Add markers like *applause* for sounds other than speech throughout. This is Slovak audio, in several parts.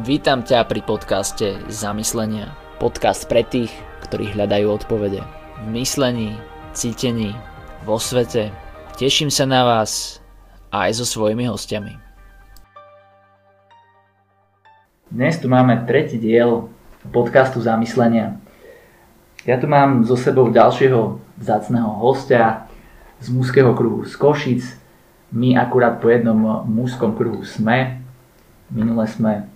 Vítam ťa pri podcaste Zamyslenia. Podcast pre tých, ktorí hľadajú odpovede. V myslení, cítení, vo svete. Teším sa na vás aj so svojimi hostiami. Dnes tu máme tretí diel podcastu Zamyslenia. Ja tu mám so sebou ďalšieho vzácného hostia z mužského kruhu z Košic. My akurát po jednom mužskom kruhu sme. Minule sme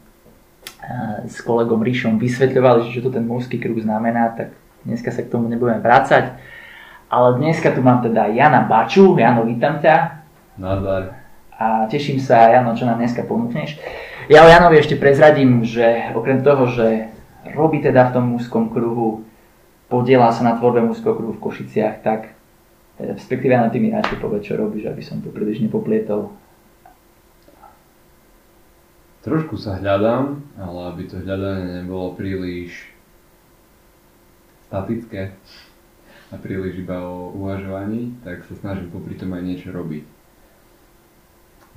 s kolegom Ríšom vysvetľovali, čo to ten mužský kruh znamená, tak dneska sa k tomu nebudeme vrácať. Ale dneska tu mám teda Jana Baču. Jano, vítam ťa. Nazdar. A teším sa, Jano, čo nám dneska ponúkneš. Ja o Janovi ešte prezradím, že okrem toho, že robí teda v tom mužskom kruhu podiela sa na tvorbe mužského kruhu v Košiciach, tak respektíve na tými radšej povedz, čo robíš, aby som to príliš nepoplietol. Trošku sa hľadám, ale aby to hľadanie nebolo príliš statické a príliš iba o uvažovaní, tak sa snažím popri tom aj niečo robiť.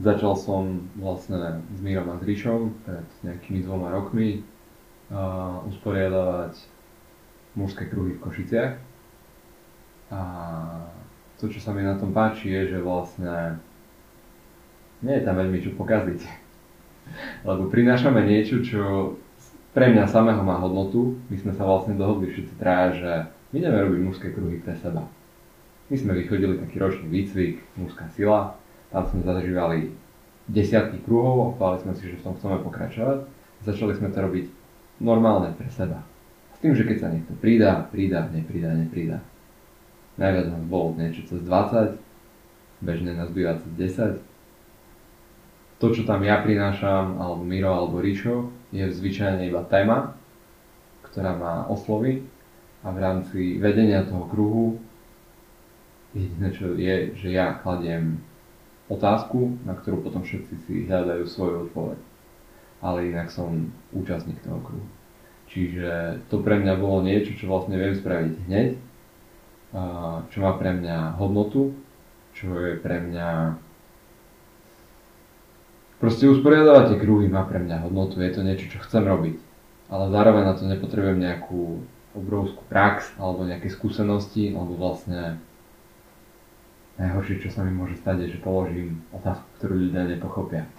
Začal som vlastne s Mírom a s Ríšom pred nejakými dvoma rokmi uh, usporiadavať mužské kruhy v Košiciach. A to, čo sa mi na tom páči, je, že vlastne nie je tam veľmi čo pokaziť. Lebo prinášame niečo, čo pre mňa samého má hodnotu. My sme sa vlastne dohodli všetci traja, že my ideme robiť mužské kruhy pre seba. My sme vychodili taký ročný výcvik, mužská sila, tam sme zažívali desiatky kruhov a povedali sme si, že v tom chceme pokračovať. Začali sme to robiť normálne pre seba. S tým, že keď sa niekto pridá, pridá, nepridá, nepridá. Najviac nás bolo niečo cez 20, bežne nás býva cez 10. To, čo tam ja prinášam, alebo Miro, alebo Ríšo, je zvyčajne iba téma, ktorá ma osloví a v rámci vedenia toho kruhu jediné, čo je, že ja kladiem otázku, na ktorú potom všetci si hľadajú svoju odpoveď. Ale inak som účastník toho kruhu. Čiže to pre mňa bolo niečo, čo vlastne viem spraviť hneď, čo má pre mňa hodnotu, čo je pre mňa... Proste usporiadávať tie kruhy má pre mňa hodnotu, je to niečo, čo chcem robiť. Ale zároveň na to nepotrebujem nejakú obrovskú prax alebo nejaké skúsenosti, alebo vlastne najhoršie, čo sa mi môže stať, je, že položím otázku, ktorú ľudia nepochopia.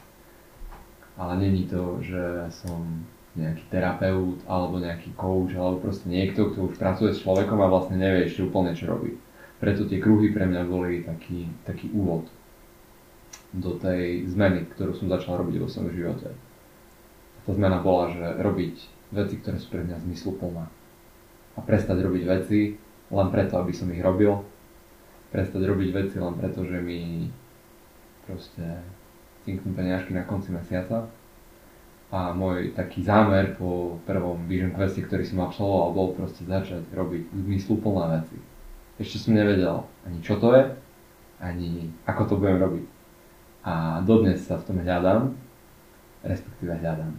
Ale není to, že som nejaký terapeut alebo nejaký coach alebo proste niekto, kto už pracuje s človekom a vlastne nevie ešte úplne čo robí. Preto tie kruhy pre mňa boli taký, taký úvod do tej zmeny, ktorú som začal robiť vo svojom živote. A tá zmena bola, že robiť veci, ktoré sú pre mňa zmysluplné. A prestať robiť veci len preto, aby som ich robil. Prestať robiť veci len preto, že mi proste cinknú peniažky na konci mesiaca a môj taký zámer po prvom Vision Queste, ktorý som absolvoval, bol proste začať robiť zmysluplné veci. Ešte som nevedel ani čo to je, ani ako to budem robiť. A dodnes sa v tom hľadám, respektíve hľadám.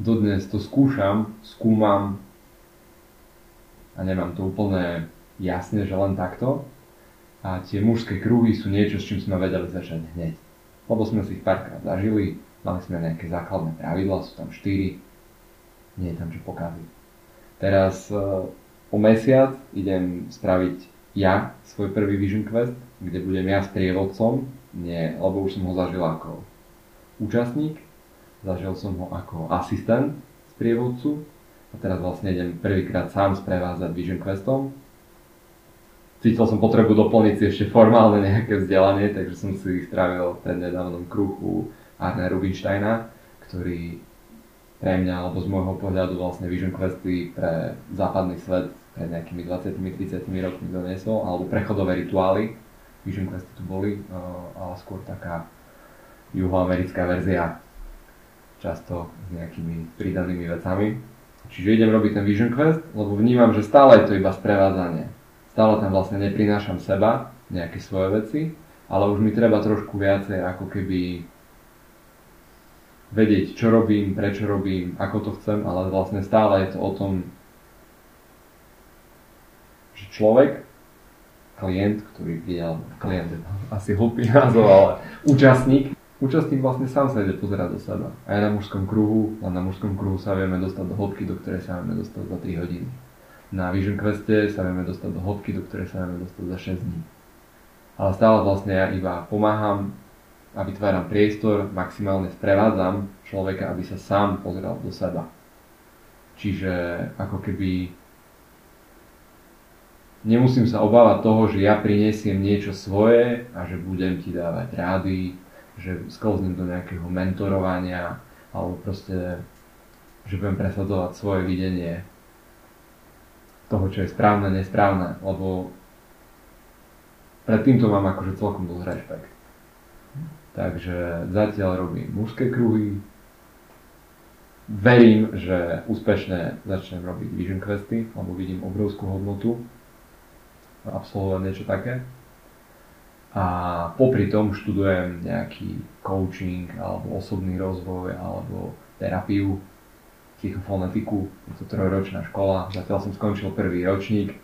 Dodnes to skúšam, skúmam a nemám to úplne jasne, že len takto. A tie mužské kruhy sú niečo, s čím sme vedeli začať hneď. Lebo sme si ich párkrát zažili, Mali sme nejaké základné pravidla, sú tam 4, nie je tam čo pokaziť. Teraz uh, o mesiac idem spraviť ja svoj prvý Vision Quest, kde budem ja sprievodcom, nie, lebo už som ho zažil ako účastník, zažil som ho ako asistent sprievodcu a teraz vlastne idem prvýkrát sám sprevázať Vision Questom. Cítil som potrebu doplniť si ešte formálne nejaké vzdelanie, takže som si spravil ten nedávnom kruhu Arne Rubinsteina, ktorý pre mňa, alebo z môjho pohľadu vlastne Vision Questy pre západný svet pred nejakými 20-30 rokmi doniesol, alebo prechodové rituály. Vision Questy tu boli, ale skôr taká juhoamerická verzia, často s nejakými pridanými vecami. Čiže idem robiť ten Vision Quest, lebo vnímam, že stále je to iba sprevádzanie. Stále tam vlastne neprinášam seba, nejaké svoje veci, ale už mi treba trošku viacej ako keby vedieť, čo robím, prečo robím, ako to chcem, ale vlastne stále je to o tom, že človek, klient, ktorý je, alebo klient je asi hlupý názov, ale účastník, účastník vlastne sám sa ide pozerať do seba. Aj na mužskom kruhu, len na mužskom kruhu sa vieme dostať do hĺbky, do ktorej sa vieme dostať za 3 hodiny. Na Vision Queste sa vieme dostať do hĺbky, do ktorej sa vieme dostať za 6 dní. Ale stále vlastne ja iba pomáham a vytváram priestor, maximálne sprevádzam človeka, aby sa sám pozeral do seba. Čiže ako keby nemusím sa obávať toho, že ja prinesiem niečo svoje a že budem ti dávať rády, že sklznem do nejakého mentorovania alebo proste, že budem presadzovať svoje videnie toho, čo je správne, nesprávne, lebo pred týmto mám akože celkom dosť rešpekt. Takže zatiaľ robím mužské kruhy, verím, že úspešne začnem robiť Vision Questy, lebo vidím obrovskú hodnotu absolvovať niečo také. A popri tom študujem nejaký coaching alebo osobný rozvoj alebo terapiu, psychofonetiku. Je to trojročná škola, zatiaľ som skončil prvý ročník.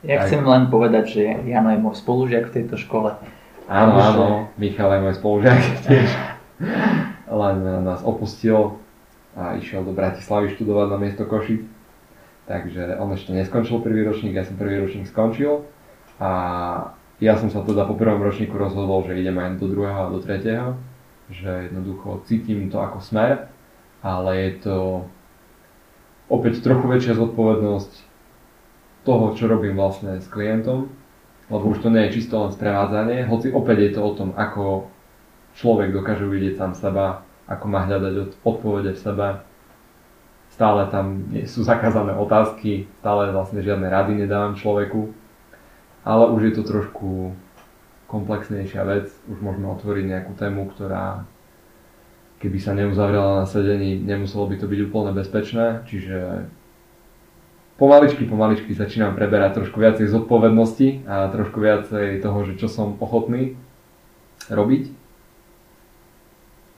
Ja Aj... chcem len povedať, že Jano je môj spolužiak v tejto škole. Áno, Takže... áno, Michal je môj spolužiak *laughs* tiež. len nás opustil a išiel do Bratislavy študovať na miesto Košic. Takže on ešte neskončil prvý ročník, ja som prvý ročník skončil a ja som sa teda po prvom ročníku rozhodol, že idem aj do druhého a do tretieho, že jednoducho cítim to ako smer, ale je to opäť trochu väčšia zodpovednosť toho, čo robím vlastne s klientom, lebo už to nie je čisto len sprevádzanie, hoci opäť je to o tom, ako človek dokáže uvidieť sám seba, ako má hľadať odpovede v sebe. Stále tam sú zakázané otázky, stále vlastne žiadne rady nedávam človeku, ale už je to trošku komplexnejšia vec, už môžeme otvoriť nejakú tému, ktorá keby sa neuzavrela na sedení, nemuselo by to byť úplne bezpečné, čiže pomaličky, pomaličky začínam preberať trošku viacej zodpovednosti a trošku viacej toho, že čo som ochotný robiť.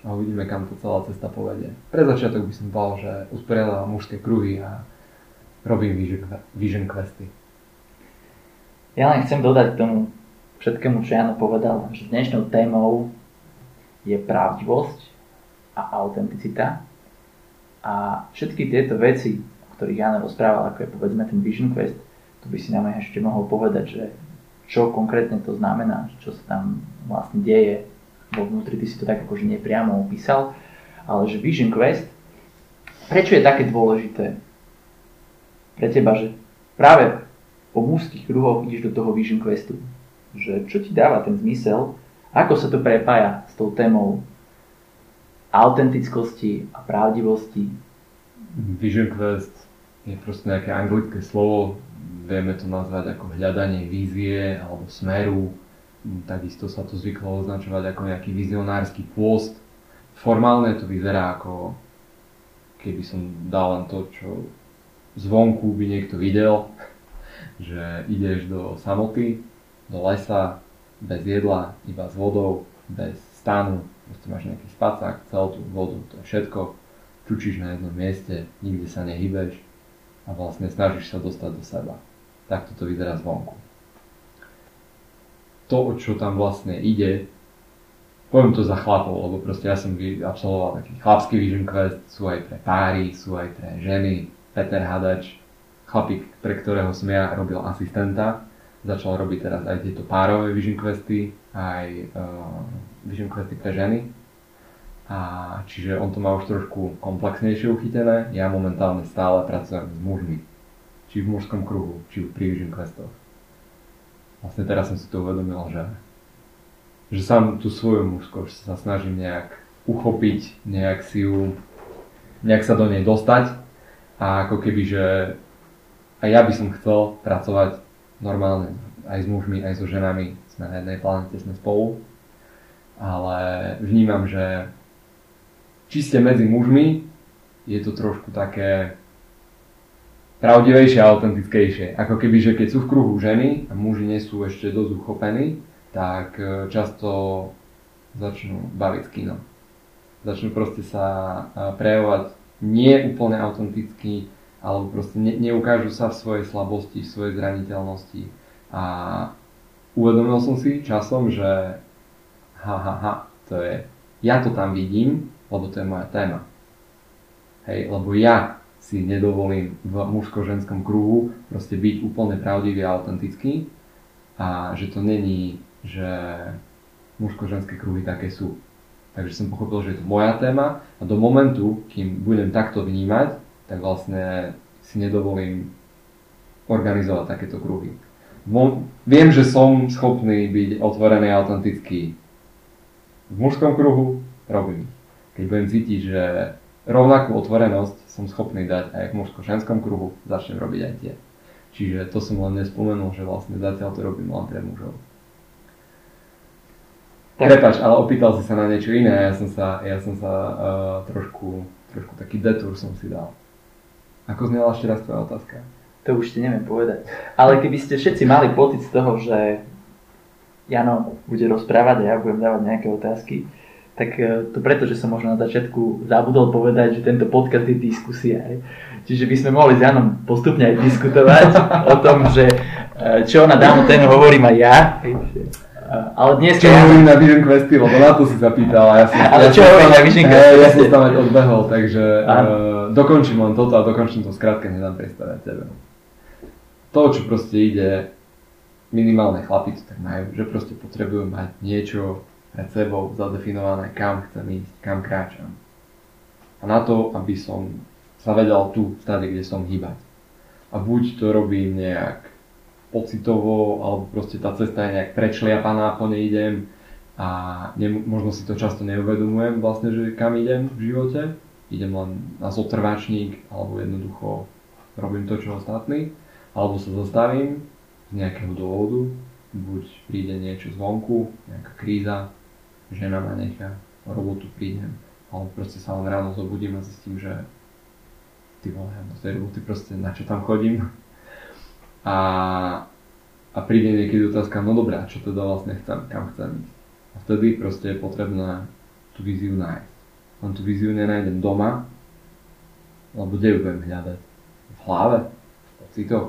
A uvidíme, kam to celá cesta povedie. Pre začiatok by som povedal, že usporiadam mužské kruhy a robím vision, vision questy. Ja len chcem dodať k tomu všetkému, čo Jano povedal, že dnešnou témou je pravdivosť a autenticita. A všetky tieto veci, o ktorých Jano rozprával, ako je povedzme ten Vision Quest, tu by si nám ešte mohol povedať, že čo konkrétne to znamená, čo sa tam vlastne deje vo vnútri, ty si to tak akože nepriamo opísal, ale že Vision Quest, prečo je také dôležité pre teba, že práve po mužských kruhoch ideš do toho Vision Questu. Že čo ti dáva ten zmysel, ako sa to prepája s tou témou autentickosti a pravdivosti. Vision Quest je proste nejaké anglické slovo, vieme to nazvať ako hľadanie vízie alebo smeru. Takisto sa to zvyklo označovať ako nejaký vizionársky pôst. Formálne to vyzerá ako keby som dal len to, čo zvonku by niekto videl, že ideš do samoty, do lesa, bez jedla, iba s vodou, bez stanu, proste máš nejaký spacák, celú tú vodu, to je všetko, čučíš na jednom mieste, nikde sa nehybeš a vlastne snažíš sa dostať do seba. Takto to vyzerá zvonku. To, o čo tam vlastne ide, poviem to za chlapov, lebo proste ja som absolvoval taký chlapský Vision Quest, sú aj pre páry, sú aj pre ženy, Peter Hadač, chlapík, pre ktorého som ja robil asistenta, začal robiť teraz aj tieto párové vision questy, aj uh, vision questy pre ženy. A čiže on to má už trošku komplexnejšie uchytené. Ja momentálne stále pracujem s mužmi. Či v mužskom kruhu, či pri vision questoch. Vlastne teraz som si to uvedomil, že, že sám tú svoju mužskosť sa snažím nejak uchopiť, nejak si ju, nejak sa do nej dostať a ako keby, že a ja by som chcel pracovať normálne aj s mužmi, aj so ženami. Sme na jednej planete, sme spolu. Ale vnímam, že čiste medzi mužmi je to trošku také pravdivejšie a autentickejšie. Ako keby, že keď sú v kruhu ženy a muži nie sú ešte dosť uchopení, tak e, často začnú baviť s kinom. Začnú proste sa e, prejavovať nie úplne autenticky, alebo proste ne, neukážu sa v svojej slabosti, v svojej zraniteľnosti. A uvedomil som si časom, že ha, ha, ha, to je ja to tam vidím, lebo to je moja téma. Hej, lebo ja si nedovolím v mužsko-ženskom kruhu proste byť úplne pravdivý a autentický a že to není, že mužsko-ženské kruhy také sú. Takže som pochopil, že je to moja téma a do momentu, kým budem takto vnímať, tak vlastne si nedovolím organizovať takéto kruhy. Viem, že som schopný byť otvorený a autentický v mužskom kruhu, robím. Keď budem cítiť, že rovnakú otvorenosť som schopný dať aj v mužsko-ženskom kruhu, začnem robiť aj tie. Čiže to som len nespomenul, že vlastne zatiaľ to robím len pre mužov. Prepač, ale opýtal si sa na niečo iné ja som sa, ja som sa uh, trošku, trošku taký detúr som si dal. Ako znela ešte raz tvoja otázka? To už ti neviem povedať. Ale keby ste všetci mali pocit z toho, že Jano bude rozprávať a ja budem dávať nejaké otázky, tak e, to preto, že som možno na začiatku zabudol povedať, že tento podcast je diskusia. Čiže by sme mohli s Janom postupne aj diskutovať *laughs* o tom, že e, čo na danú tému hovorím aj ja. Ale dnes... Čo hovorím na Vision Questy, lebo na to si zapýtal. Ja som, ale ja čo hovorím na Vision Questy? Ja som tam odbehol, takže uh, dokončím len toto a dokončím to skrátka, nedám predstavať tebe. To, čo proste ide, minimálne chlapi to tak majú, že proste potrebujú mať niečo, pred sebou zadefinované, kam chcem ísť, kam kráčam. A na to, aby som sa vedel tu, stade, kde som hýbať. A buď to robím nejak pocitovo, alebo proste tá cesta je nejak prečliapaná, po nej idem a ne, možno si to často neuvedomujem vlastne, že kam idem v živote. Idem len na zotrvačník, alebo jednoducho robím to, čo ostatní, alebo sa zastavím z nejakého dôvodu, buď príde niečo zvonku, nejaká kríza, žena ma nechá, robotu prídem, alebo proste sa len ráno zobudím a zistím, že ty vole, do tej roboty proste na čo tam chodím. A, a príde niekedy otázka, no dobré, čo teda vlastne chcem, kam chcem ísť. A vtedy proste je potrebné tú víziu nájsť. Len tú víziu nenájdem doma, lebo kde ju budem hľadať? V hlave? V pocitoch?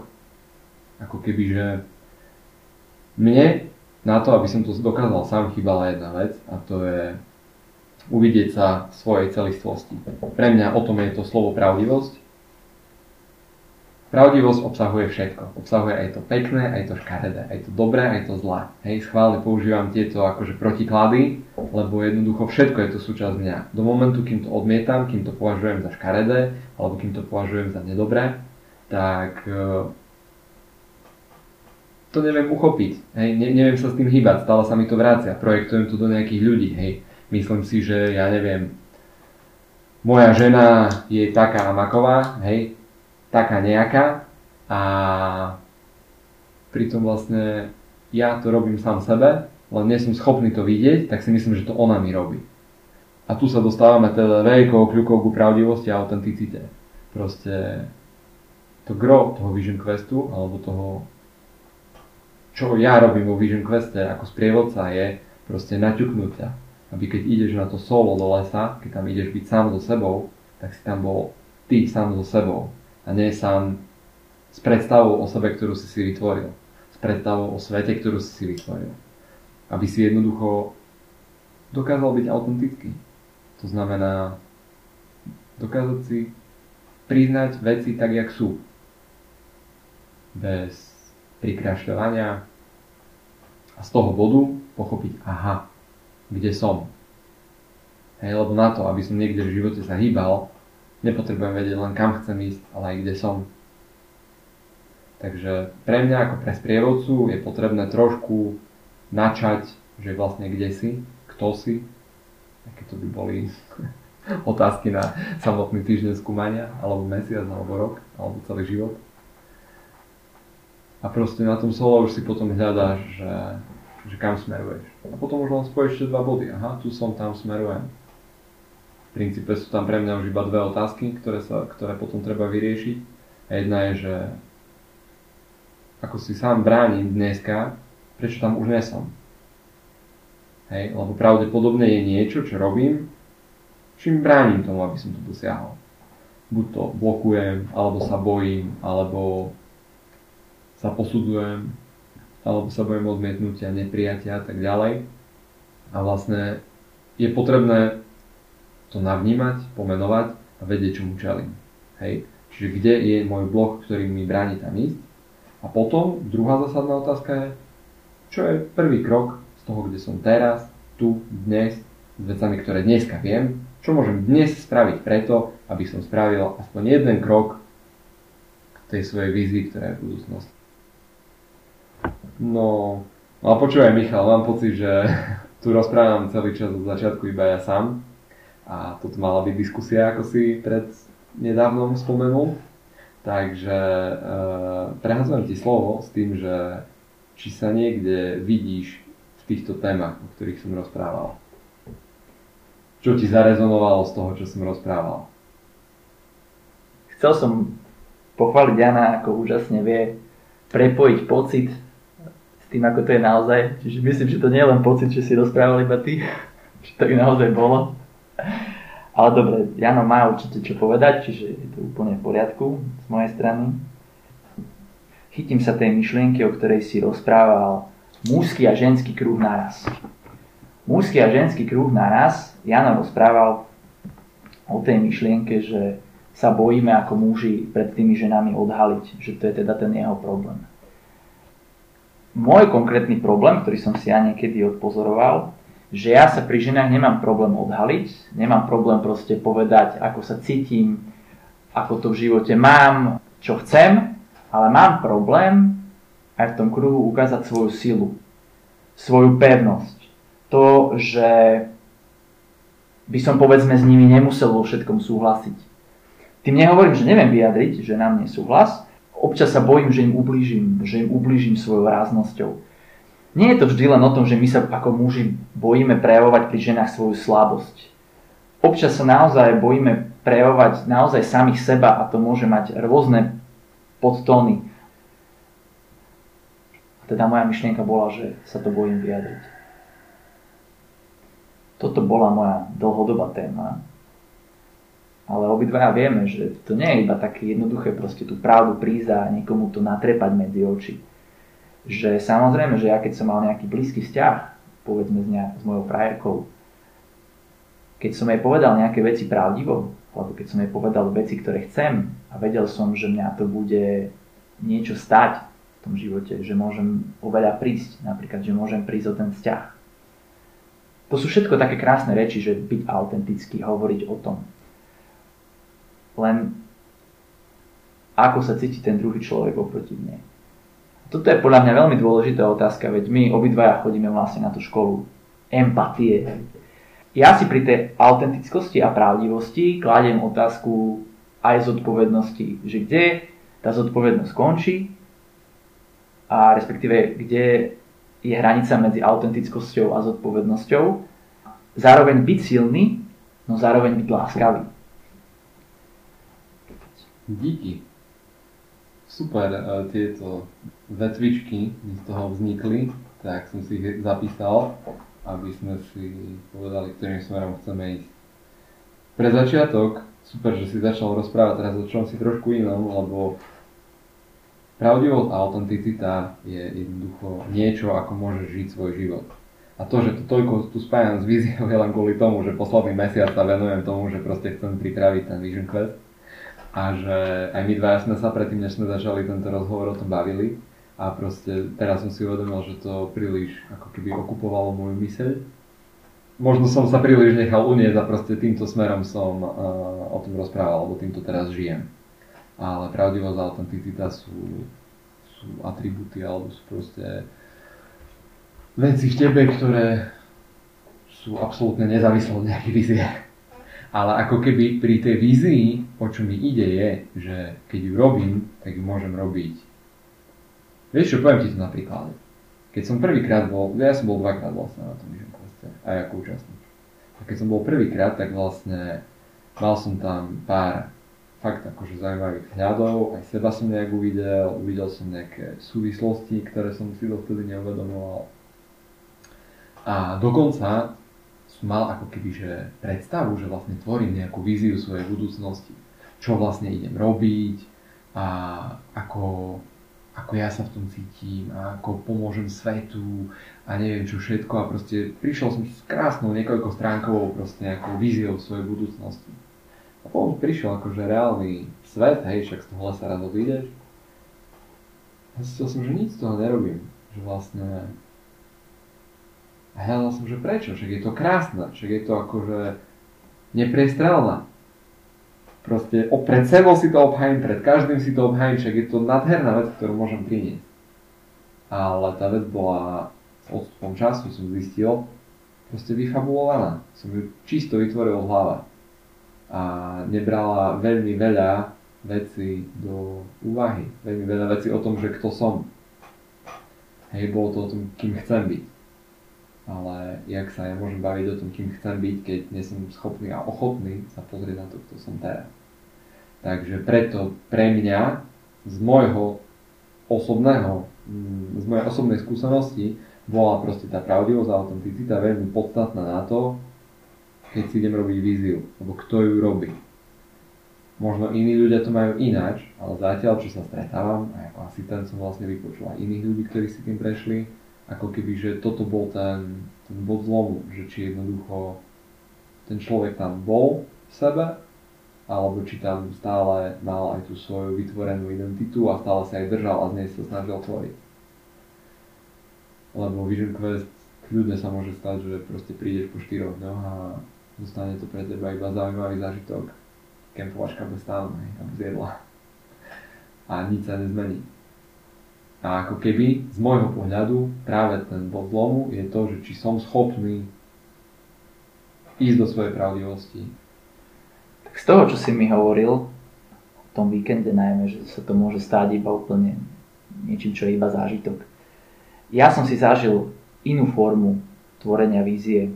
Ako keby, že mne na to, aby som to dokázal sám, chýbala jedna vec a to je uvidieť sa v svojej celistvosti. Pre mňa o tom je to slovo pravdivosť. Pravdivosť obsahuje všetko. Obsahuje aj to pekné, aj to škaredé, aj to dobré, aj to zlé. Hej, schválne používam tieto akože protiklady, lebo jednoducho všetko je to súčasť mňa. Do momentu, kým to odmietam, kým to považujem za škaredé, alebo kým to považujem za nedobré, tak to neviem uchopiť, hej, ne, neviem sa s tým hýbať, stále sa mi to vrácia, projektujem to do nejakých ľudí, hej, myslím si, že ja neviem, moja žena je taká maková, hej, taká nejaká a pritom vlastne ja to robím sám sebe, len nie som schopný to vidieť, tak si myslím, že to ona mi robí. A tu sa dostávame teda veľkou kľukou ku pravdivosti a autenticite. Proste to gro toho Vision Questu, alebo toho čo ja robím vo Vision Queste ako sprievodca je proste naťuknúť ťa. Aby keď ideš na to solo do lesa, keď tam ideš byť sám so sebou, tak si tam bol ty sám so sebou. A nie sám s predstavou o sebe, ktorú si si vytvoril. S predstavou o svete, ktorú si si vytvoril. Aby si jednoducho dokázal byť autentický. To znamená dokázať si priznať veci tak, jak sú. Bez prikrašľovania a z toho bodu pochopiť, aha, kde som. Hej, lebo na to, aby som niekde v živote sa hýbal, nepotrebujem vedieť len kam chcem ísť, ale aj kde som. Takže pre mňa ako pre sprievodcu je potrebné trošku načať, že vlastne kde si, kto si, aké to by boli *laughs* otázky na samotný týždeň skúmania, alebo mesiac, alebo rok, alebo celý život. A proste na tom solo už si potom hľadáš, že, že kam smeruješ. A potom už len spojíš ešte dva body. Aha, tu som, tam smerujem. V princípe sú tam pre mňa už iba dve otázky, ktoré, sa, ktoré potom treba vyriešiť. A jedna je, že ako si sám bránim dneska, prečo tam už nesom. Hej, lebo pravdepodobne je niečo, čo robím, čím bránim tomu, aby som to dosiahol. Buď to blokujem, alebo sa bojím, alebo sa posudzujem, alebo sa bojím odmietnutia, neprijatia a tak ďalej. A vlastne je potrebné to navnímať, pomenovať a vedieť, čomu čelím. Hej? Čiže kde je môj blok, ktorý mi bráni tam ísť. A potom druhá zásadná otázka je, čo je prvý krok z toho, kde som teraz, tu, dnes, s vecami, ktoré dneska viem, čo môžem dnes spraviť preto, aby som spravil aspoň jeden krok k tej svojej vízii, ktorá je v. No, no a počúvaj Michal, mám pocit, že *laughs* tu rozprávam celý čas od začiatku iba ja sám. A toto mala byť diskusia, ako si pred nedávnom spomenul. Takže e, prehazujem ti slovo s tým, že či sa niekde vidíš v týchto témach, o ktorých som rozprával. Čo ti zarezonovalo z toho, čo som rozprával? Chcel som pochváliť Jana, ako úžasne vie prepojiť pocit s tým, ako to je naozaj. Čiže myslím, že to nie je len pocit, že si rozprával iba ty, *laughs* že to naozaj bolo. Ale dobre, Jano má určite čo povedať, čiže je to úplne v poriadku z mojej strany. Chytím sa tej myšlienky, o ktorej si rozprával mužský a ženský kruh naraz. Mužský a ženský kruh naraz, Jano rozprával o tej myšlienke, že sa bojíme ako muži pred tými ženami odhaliť, že to je teda ten jeho problém. Môj konkrétny problém, ktorý som si ja niekedy odpozoroval, že ja sa pri ženách nemám problém odhaliť, nemám problém proste povedať, ako sa cítim, ako to v živote mám, čo chcem, ale mám problém aj v tom kruhu ukázať svoju silu, svoju pevnosť. To, že by som povedzme s nimi nemusel vo všetkom súhlasiť. Tým nehovorím, že neviem vyjadriť, že nám nesúhlas. Občas sa bojím, že im ublížim, že im ublížim svojou ráznosťou nie je to vždy len o tom, že my sa ako muži bojíme prejavovať pri ženách svoju slabosť. Občas sa naozaj bojíme prejavovať naozaj samých seba a to môže mať rôzne podtóny. A teda moja myšlienka bola, že sa to bojím vyjadriť. Toto bola moja dlhodobá téma. Ale obidvaja vieme, že to nie je iba také jednoduché proste tú pravdu prísť a niekomu to natrepať medzi oči že samozrejme, že ja keď som mal nejaký blízky vzťah, povedzme s, nejak, s mojou frajerkou, keď som jej povedal nejaké veci pravdivo, alebo keď som jej povedal veci, ktoré chcem a vedel som, že mňa to bude niečo stať v tom živote, že môžem oveľa prísť, napríklad, že môžem prísť o ten vzťah. To sú všetko také krásne reči, že byť autentický, hovoriť o tom. Len ako sa cíti ten druhý človek oproti mne toto je podľa mňa veľmi dôležitá otázka, veď my obidvaja chodíme vlastne na tú školu empatie. Ja si pri tej autentickosti a pravdivosti kladiem otázku aj zodpovednosti, že kde tá zodpovednosť končí a respektíve kde je hranica medzi autentickosťou a zodpovednosťou. Zároveň byť silný, no zároveň byť láskavý. Díky. Super, tieto vetvičky z toho vznikli, tak som si ich zapísal, aby sme si povedali, ktorým smerom chceme ísť. Pre začiatok, super, že si začal rozprávať teraz o čom si trošku inom, lebo pravdivosť a autenticita je jednoducho niečo, ako môžeš žiť svoj život. A to, že to toľko tu spájam s víziou, je len kvôli tomu, že posledný mesiac sa venujem tomu, že proste chcem pripraviť ten Vision Quest a že aj my dva sme sa predtým, než sme začali tento rozhovor o tom bavili a proste teraz som si uvedomil, že to príliš ako keby okupovalo moju myseľ. Možno som sa príliš nechal uniesť a proste týmto smerom som uh, o tom rozprával, alebo týmto teraz žijem. Ale pravdivosť a autenticita sú, sú atributy alebo sú proste veci v tebe, ktoré sú absolútne nezávislé od nejakých vízie. Ale ako keby pri tej vízii, o čo mi ide je, že keď ju robím, tak ju môžem robiť. Vieš čo, poviem ti to napríklad. Keď som prvýkrát bol, ja som bol dvakrát vlastne na tom Vision Queste, aj ako účastník. A keď som bol prvýkrát, tak vlastne mal som tam pár fakt akože zaujímavých hľadov, aj seba som nejak uvidel, uvidel som nejaké súvislosti, ktoré som si dovtedy neuvedomoval. A dokonca mal ako keby že predstavu, že vlastne tvorím nejakú víziu svojej budúcnosti. Čo vlastne idem robiť a ako ako ja sa v tom cítim a ako pomôžem svetu a neviem čo všetko a proste prišiel som s krásnou niekoľko stránkovou proste nejakou víziou svojej budúcnosti. A potom prišiel akože reálny svet, hej, však z toho lesa raz odídeš. A zistil som, že nič z toho nerobím. Že vlastne... A hľadal som, že prečo? Však je to krásne, však je to akože nepriestrelné. Proste pred sebou si to obhajím, pred každým si to obhajím, však je to nádherná vec, ktorú môžem priniesť. Ale tá vec bola odstupom času, som zistil, proste vyfabulovaná. Som ju čisto vytvoril v hlave. A nebrala veľmi veľa veci do úvahy. Veľmi veľa veci o tom, že kto som. Hej, bolo to o tom, kým chcem byť. Ale jak sa ja môžem baviť o tom, kým chcem byť, keď nie som schopný a ochotný sa pozrieť na to, kto som teraz. Takže preto pre mňa z môjho osobného, mm, z mojej osobnej skúsenosti bola proste tá pravdivosť a autenticita veľmi podstatná na to, keď si idem robiť víziu, alebo kto ju robí. Možno iní ľudia to majú ináč, ale zatiaľ, čo sa stretávam, a ako asistent som vlastne vypočul iných ľudí, ktorí si tým prešli, ako keby, že toto bol ten, ten bod zlomu, že či jednoducho ten človek tam bol v sebe, alebo či tam stále mal aj tú svoju vytvorenú identitu a stále sa aj držal a z nej sa snažil tvoriť. Lebo Vision Quest kľudne sa môže stať, že proste prídeš po štyroch dňoch a zostane to pre teba iba zaujímavý zážitok. Kempovačka bez stánu, a bez jedla. A nič sa nezmení. A ako keby z môjho pohľadu práve ten bod zlomu je to, že či som schopný ísť do svojej pravdivosti. Tak z toho, čo si mi hovoril, v tom víkende najmä, že sa to môže stáť iba úplne niečím, čo je iba zážitok. Ja som si zažil inú formu tvorenia vízie.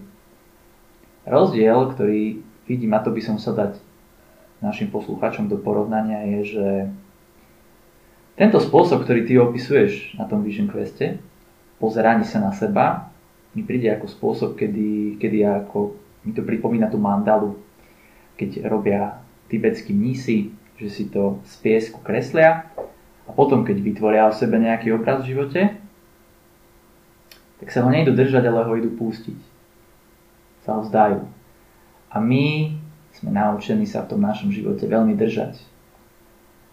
Rozdiel, ktorý vidím, a to by som sa dať našim poslucháčom do porovnania, je, že tento spôsob, ktorý ty opisuješ na tom Vision Queste, pozeranie sa na seba, mi príde ako spôsob, kedy, kedy ako, mi to pripomína tú mandalu, keď robia tibetskí mnísi, že si to z piesku kreslia a potom, keď vytvoria o sebe nejaký obraz v živote, tak sa ho nejdu držať, ale ho idú pustiť. Sa ho vzdajú. A my sme naučení sa v tom našom živote veľmi držať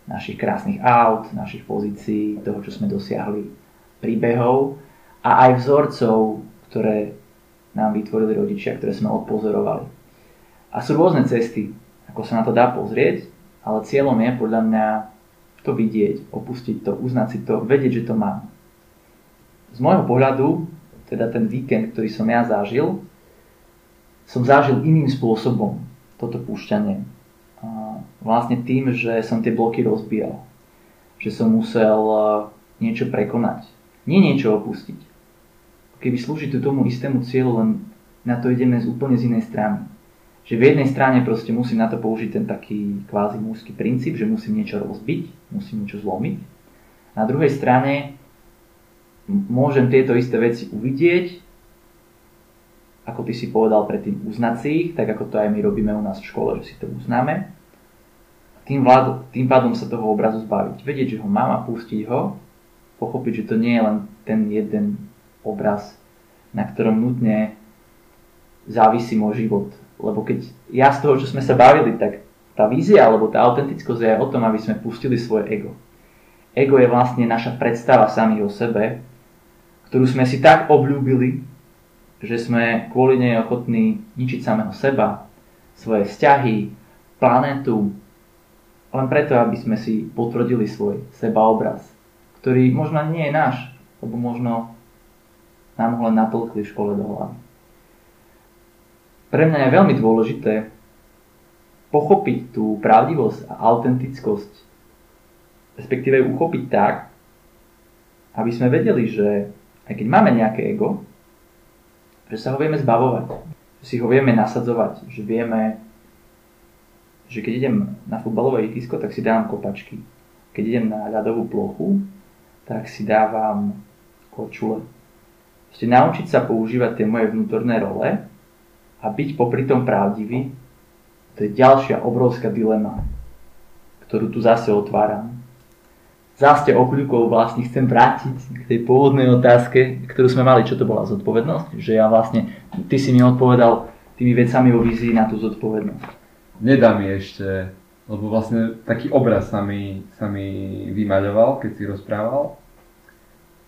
našich krásnych aut, našich pozícií, toho, čo sme dosiahli, príbehov a aj vzorcov, ktoré nám vytvorili rodičia, ktoré sme odpozorovali. A sú rôzne cesty, ako sa na to dá pozrieť, ale cieľom je podľa mňa to vidieť, opustiť to, uznať si to, vedieť, že to mám. Z môjho pohľadu, teda ten víkend, ktorý som ja zažil, som zažil iným spôsobom toto púšťanie vlastne tým, že som tie bloky rozbíjal. Že som musel niečo prekonať. Nie niečo opustiť. Keby slúži to tomu istému cieľu, len na to ideme z úplne z inej strany. Že v jednej strane proste musím na to použiť ten taký kvázi mužský princíp, že musím niečo rozbiť, musím niečo zlomiť. Na druhej strane môžem tieto isté veci uvidieť, ako ty si povedal predtým, uznať si ich, tak ako to aj my robíme u nás v škole, že si to uznáme tým, vlád, tým pádom sa toho obrazu zbaviť. Vedieť, že ho mám a pustiť ho, pochopiť, že to nie je len ten jeden obraz, na ktorom nutne závisí môj život. Lebo keď ja z toho, čo sme sa bavili, tak tá vízia alebo tá autentickosť je o tom, aby sme pustili svoje ego. Ego je vlastne naša predstava samých o sebe, ktorú sme si tak obľúbili, že sme kvôli nej ochotní ničiť samého seba, svoje vzťahy, planetu, len preto, aby sme si potvrdili svoj sebaobraz, ktorý možno nie je náš, lebo možno nám ho len natlkli v škole do hlavy. Pre mňa je veľmi dôležité pochopiť tú pravdivosť a autentickosť, respektíve ju uchopiť tak, aby sme vedeli, že aj keď máme nejaké ego, že sa ho vieme zbavovať, že si ho vieme nasadzovať, že vieme že keď idem na futbalové ihrisko, tak si dávam kopačky. Keď idem na ľadovú plochu, tak si dávam kočule. Ste naučiť sa používať tie moje vnútorné role a byť popri tom pravdivý, to je ďalšia obrovská dilema, ktorú tu zase otváram. Záste okľukov vlastne chcem vrátiť k tej pôvodnej otázke, ktorú sme mali, čo to bola zodpovednosť. Že ja vlastne, ty si mi odpovedal tými vecami o vízii na tú zodpovednosť. Nedá mi ešte, lebo vlastne taký obraz sa mi, sa mi vymaľoval, keď si rozprával.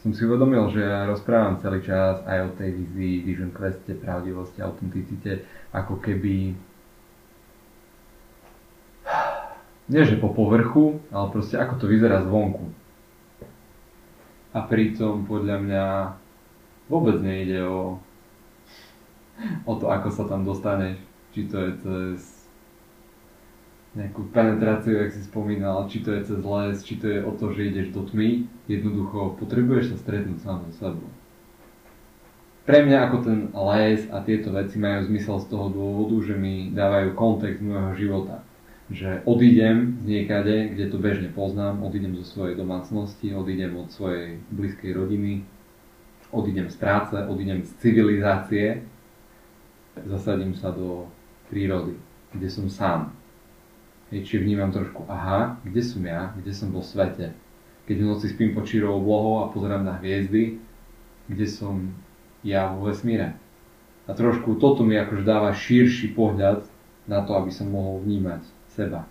Som si uvedomil, že ja rozprávam celý čas aj o tej vízii, vision queste, pravdivosti, autenticite, ako keby nie že po povrchu, ale proste ako to vyzerá zvonku. A pritom podľa mňa vôbec nejde o, o to, ako sa tam dostaneš. Či to je cez nejakú penetráciu, jak si spomínal, či to je cez les, či to je o to, že ideš do tmy. Jednoducho potrebuješ sa stretnúť sám so sebou. Pre mňa ako ten les a tieto veci majú zmysel z toho dôvodu, že mi dávajú kontext môjho života že odídem z niekade, kde to bežne poznám, odídem zo svojej domácnosti, odídem od svojej blízkej rodiny, odídem z práce, odídem z civilizácie, zasadím sa do prírody, kde som sám. Hej, či vnímam trošku, aha, kde som ja, kde som vo svete. Keď v noci spím pod čírou oblohou a pozerám na hviezdy, kde som ja vo vesmíre. A trošku toto mi akož dáva širší pohľad na to, aby som mohol vnímať seba.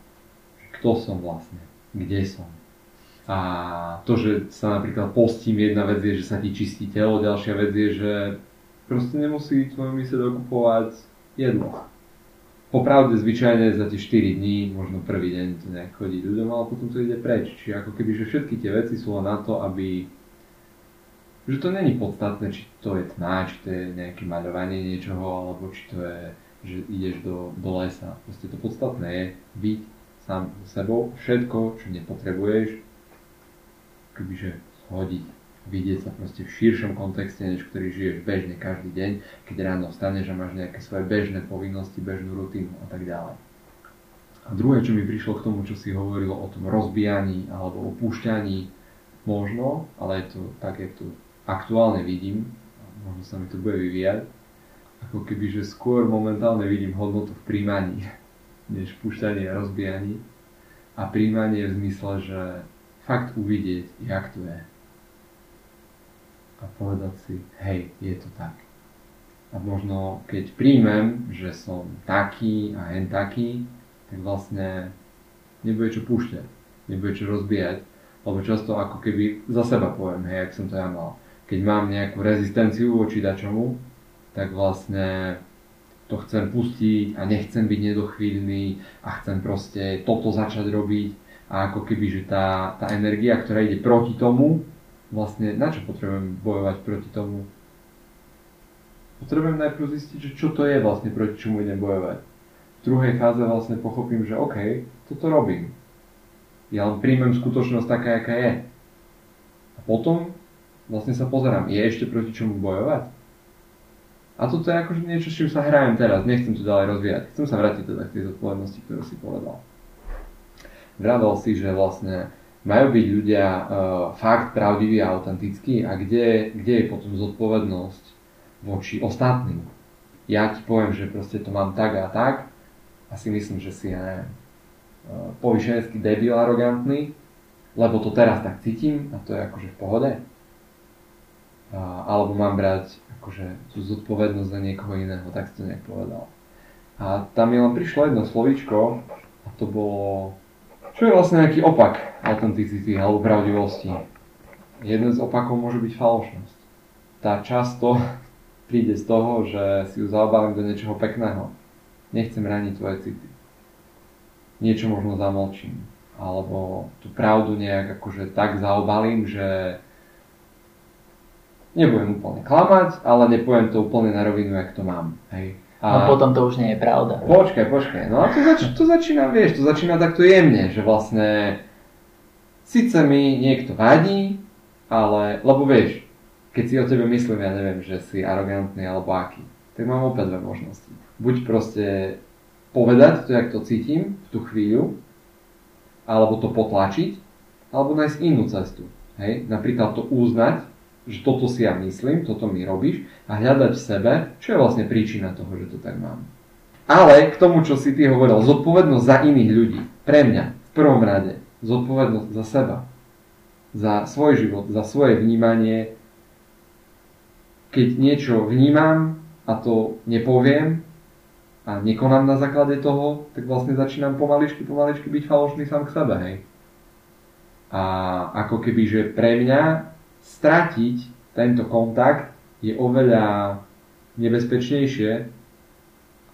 Kto som vlastne? Kde som? A to, že sa napríklad postím, jedna vec je, že sa ti čistí telo, ďalšia vec je, že proste nemusí tvoju mysle dokupovať jedlo. Popravde zvyčajne za tie 4 dní, možno prvý deň to nejak chodí ľuďom, ale potom to ide preč. Čiže ako keby, že všetky tie veci sú len na to, aby že to není podstatné, či to je tma, či to je nejaké maľovanie niečoho, alebo či to je že ideš do, do lesa. Proste to podstatné je byť sám sebou, všetko, čo nepotrebuješ, kebyže hodiť, vidieť sa proste v širšom kontexte, než ktorý žiješ bežne každý deň, keď ráno vstaneš a máš nejaké svoje bežné povinnosti, bežnú rutínu a tak ďalej. A druhé, čo mi prišlo k tomu, čo si hovorilo o tom rozbijaní alebo opúšťaní, možno, ale je to tak, jak to aktuálne vidím, možno sa mi to bude vyvíjať, ako keby, že skôr momentálne vidím hodnotu v príjmaní, než púšťanie a rozbijaní. A príjmanie v zmysle, že fakt uvidieť, jak to je. A povedať si, hej, je to tak. A možno keď príjmem, že som taký a hen taký, tak vlastne nebude čo púšťať, nebude čo rozbíjať, lebo často ako keby za seba poviem, hej, jak som to ja mal. Keď mám nejakú rezistenciu voči dačomu, tak vlastne to chcem pustiť a nechcem byť nedochvíľný a chcem proste toto začať robiť a ako keby, že tá, tá energia, ktorá ide proti tomu, vlastne na čo potrebujem bojovať proti tomu? Potrebujem najprv zistiť, že čo to je vlastne, proti čomu idem bojovať. V druhej fáze vlastne pochopím, že OK, toto robím. Ja len príjmem skutočnosť taká, aká je. A potom vlastne sa pozerám, je ešte proti čomu bojovať? A toto je akože niečo, s čím sa hrajem teraz, nechcem to ďalej rozvíjať. Chcem sa vrátiť teda k tej zodpovednosti, ktorú si povedal. Vravel si, že vlastne majú byť ľudia uh, fakt pravdiví a autentickí a kde, kde je potom zodpovednosť voči ostatným. Ja ti poviem, že proste to mám tak a tak a si myslím, že si, ja neviem, uh, povyšenecký debil arogantný, lebo to teraz tak cítim a to je akože v pohode. Uh, alebo mám brať akože tú zodpovednosť za niekoho iného, tak si to nejak povedal. A tam mi len prišlo jedno slovíčko a to bolo, čo je vlastne nejaký opak autenticity alebo pravdivosti. Jeden z opakov môže byť falošnosť. Tá často *laughs* príde z toho, že si ju zaobalím do niečoho pekného. Nechcem raniť tvoje city. Niečo možno zamlčím. Alebo tú pravdu nejak akože tak zaobalím, že nebudem úplne klamať, ale nepoviem to úplne na rovinu, jak to mám. Hej. A... No potom to už nie je pravda. Počkaj, počkaj. No a to, zač- to začína, vieš, to začína takto jemne, že vlastne síce mi niekto vadí, ale, lebo vieš, keď si o tebe myslím, ja neviem, že si arogantný alebo aký, tak mám opäť dve možnosti. Buď proste povedať to, jak to cítim v tú chvíľu, alebo to potlačiť, alebo nájsť inú cestu. Hej? Napríklad to uznať, že toto si ja myslím, toto mi robíš a hľadať v sebe, čo je vlastne príčina toho, že to tak mám. Ale k tomu, čo si ty hovoril, zodpovednosť za iných ľudí, pre mňa v prvom rade, zodpovednosť za seba. za svoj život, za svoje vnímanie. Keď niečo vnímam a to nepoviem a nekonám na základe toho, tak vlastne začínam pomaličky, pomaličky byť falošný sám k sebe, hej. A ako keby, že pre mňa stratiť tento kontakt je oveľa nebezpečnejšie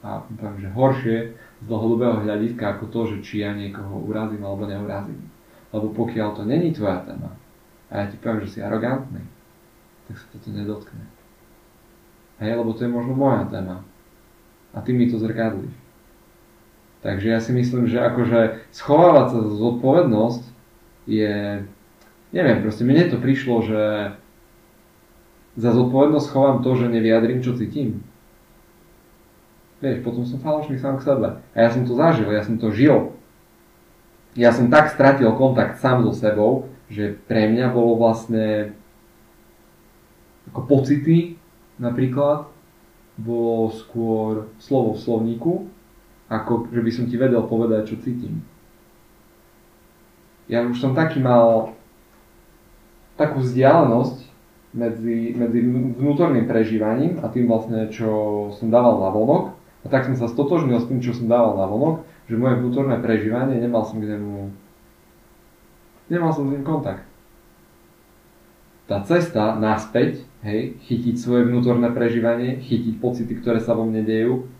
a poviem, že horšie z dlhodobého hľadiska ako to, že či ja niekoho urazím alebo neurazím. Lebo pokiaľ to není tvoja téma a ja ti poviem, že si arogantný, tak sa toto nedotkne. Hej, lebo to je možno moja téma. A ty mi to zrkadlíš. Takže ja si myslím, že akože schovávať sa za zodpovednosť je, neviem, proste mne to prišlo, že za zodpovednosť chovám to, že nevyjadrím, čo cítim. Vieš, potom som falošný sám k sebe. A ja som to zažil, ja som to žil. Ja som tak stratil kontakt sám so sebou, že pre mňa bolo vlastne ako pocity napríklad bolo skôr slovo v slovníku, ako že by som ti vedel povedať, čo cítim. Ja už som taký mal takú vzdialenosť medzi, medzi vnútorným prežívaním a tým vlastne, čo som dával na vonok, a tak som sa stotožnil s tým, čo som dával na vonok, že moje vnútorné prežívanie, nemal som k nemu, nemal som s ním kontakt. Tá cesta naspäť, hej, chytiť svoje vnútorné prežívanie, chytiť pocity, ktoré sa vo mne dejú,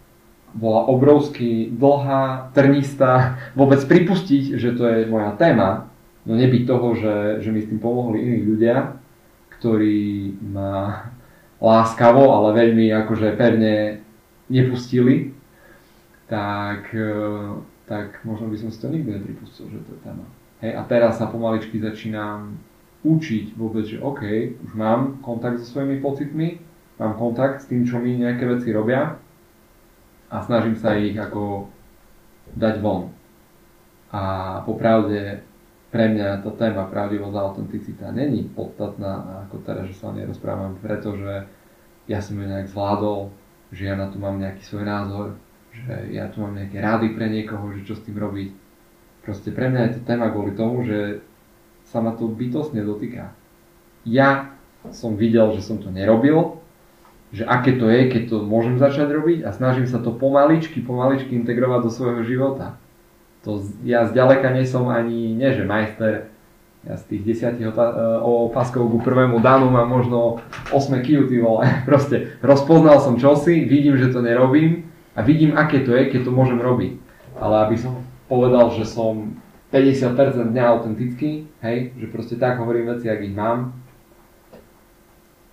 bola obrovsky dlhá, trnistá, vôbec pripustiť, že to je moja téma, no nebyť toho, že, že mi s tým pomohli iní ľudia, ktorí ma láskavo, ale veľmi akože pevne nepustili, tak, e, tak možno by som si to nikdy nepripustil, že to je téma. Hej, a teraz sa pomaličky začínam učiť vôbec, že OK, už mám kontakt so svojimi pocitmi, mám kontakt s tým, čo mi nejaké veci robia a snažím sa ich ako dať von. A popravde pre mňa tá téma pravdivosť a autenticita není podstatná, ako teraz, že sa o nej rozprávam, pretože ja som ju nejak zvládol, že ja na to mám nejaký svoj názor, že ja tu mám nejaké rády pre niekoho, že čo s tým robiť. Proste pre mňa je to téma kvôli tomu, že sa ma to bytostne dotýka. Ja som videl, že som to nerobil, že aké to je, keď to môžem začať robiť a snažím sa to pomaličky, pomaličky integrovať do svojho života. To ja zďaleka nie som ani, nie že majster ja z tých desiatich opaskov ku prvému danu mám možno 8 kg, ty vole. *laughs* Proste rozpoznal som čosi, vidím, že to nerobím a vidím, aké to je, keď to môžem robiť. Ale aby som povedal, že som 50% dňa autentický, hej, že proste tak hovorím veci, ak ich mám,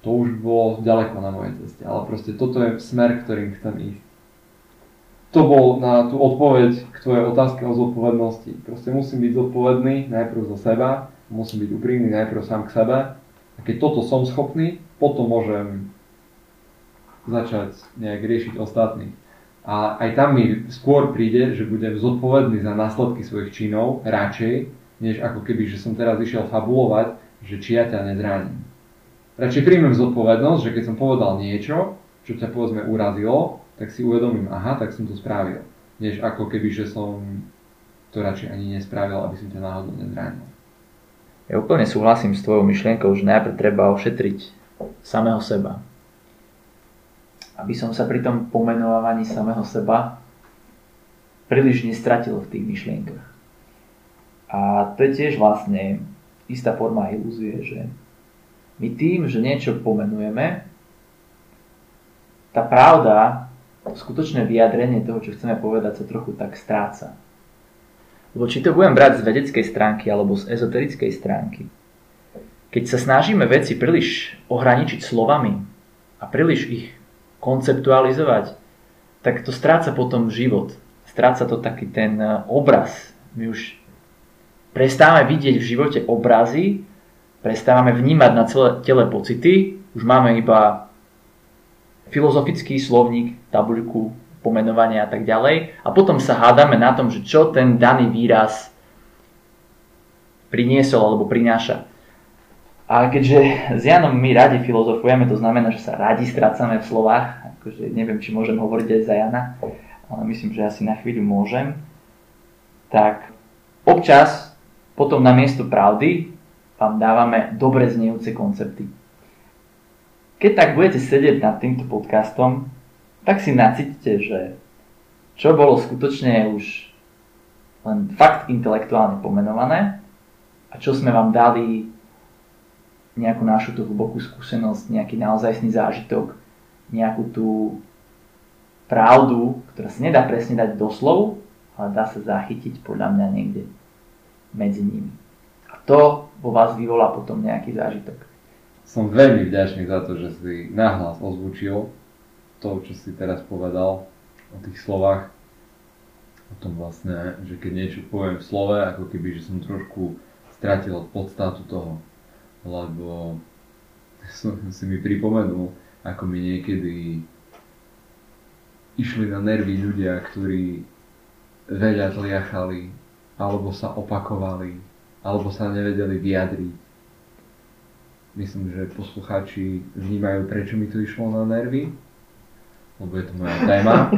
to už bolo ďaleko na mojej ceste. Ale proste toto je smer, ktorým chcem ísť. To bol na tú odpoveď k tvojej otázke o zodpovednosti. Proste musím byť zodpovedný najprv za seba, musím byť úprimný najprv sám k sebe a keď toto som schopný, potom môžem začať nejak riešiť ostatných. A aj tam mi skôr príde, že budem zodpovedný za následky svojich činov radšej, než ako keby, že som teraz išiel fabulovať, že či ja ťa nezraním. Radšej príjmem zodpovednosť, že keď som povedal niečo, čo ťa povedzme urazilo, tak si uvedomím, aha, tak som to spravil. Než ako keby, že som to radšej ani nespravil, aby som ťa náhodou nezranil. Ja úplne súhlasím s tvojou myšlienkou, že najprv treba ošetriť samého seba. Aby som sa pri tom pomenovávaní samého seba príliš nestratil v tých myšlienkach. A to je tiež vlastne istá forma ilúzie, že my tým, že niečo pomenujeme, tá pravda, skutočné vyjadrenie toho, čo chceme povedať, sa trochu tak stráca. Lebo či to budem brať z vedeckej stránky alebo z ezoterickej stránky, keď sa snažíme veci príliš ohraničiť slovami a príliš ich konceptualizovať, tak to stráca potom život. Stráca to taký ten e, obraz. My už prestávame vidieť v živote obrazy, prestávame vnímať na celé tele pocity, už máme iba filozofický slovník, tabuľku, pomenovania a tak ďalej. A potom sa hádame na tom, že čo ten daný výraz priniesol alebo prináša. A keďže s Janom my radi filozofujeme, to znamená, že sa radi strácame v slovách, akože neviem, či môžem hovoriť aj za Jana, ale myslím, že asi na chvíľu môžem, tak občas potom na miesto pravdy vám dávame dobre znejúce koncepty. Keď tak budete sedieť nad týmto podcastom, tak si nacítite, že čo bolo skutočne už len fakt intelektuálne pomenované a čo sme vám dali nejakú našu tú hlbokú skúsenosť, nejaký naozajstný zážitok, nejakú tú pravdu, ktorá sa nedá presne dať do slov, ale dá sa zachytiť podľa mňa niekde medzi nimi. A to vo vás vyvolá potom nejaký zážitok. Som veľmi vďačný za to, že si nahlas ozvučil to, čo si teraz povedal o tých slovách. O tom vlastne, že keď niečo poviem v slove, ako keby, že som trošku stratil podstatu toho. Lebo *laughs* som si mi pripomenul, ako mi niekedy išli na nervy ľudia, ktorí veľa tliachali, alebo sa opakovali, alebo sa nevedeli vyjadriť myslím, že poslucháči vnímajú, prečo mi to išlo na nervy, lebo je to moja téma.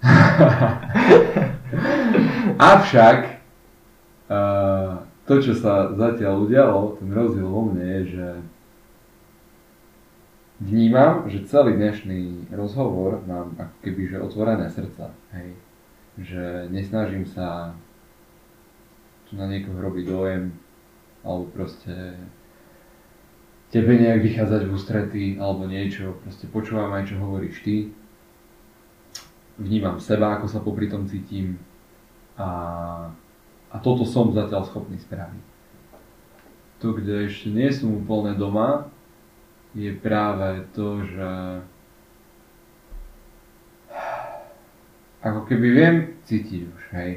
*laughs* Avšak uh, to, čo sa zatiaľ udialo, ten rozdiel vo mne je, že vnímam, že celý dnešný rozhovor mám ako keby že otvorené srdca. Hej. Že nesnažím sa tu na niekoho robiť dojem, alebo proste tebe nejak vychádzať v ústretí alebo niečo, proste počúvam aj čo hovoríš ty, vnímam seba, ako sa popri tom cítim a, a toto som zatiaľ schopný spraviť. To, kde ešte nie som úplne doma, je práve to, že ako keby viem cítiť už, hej.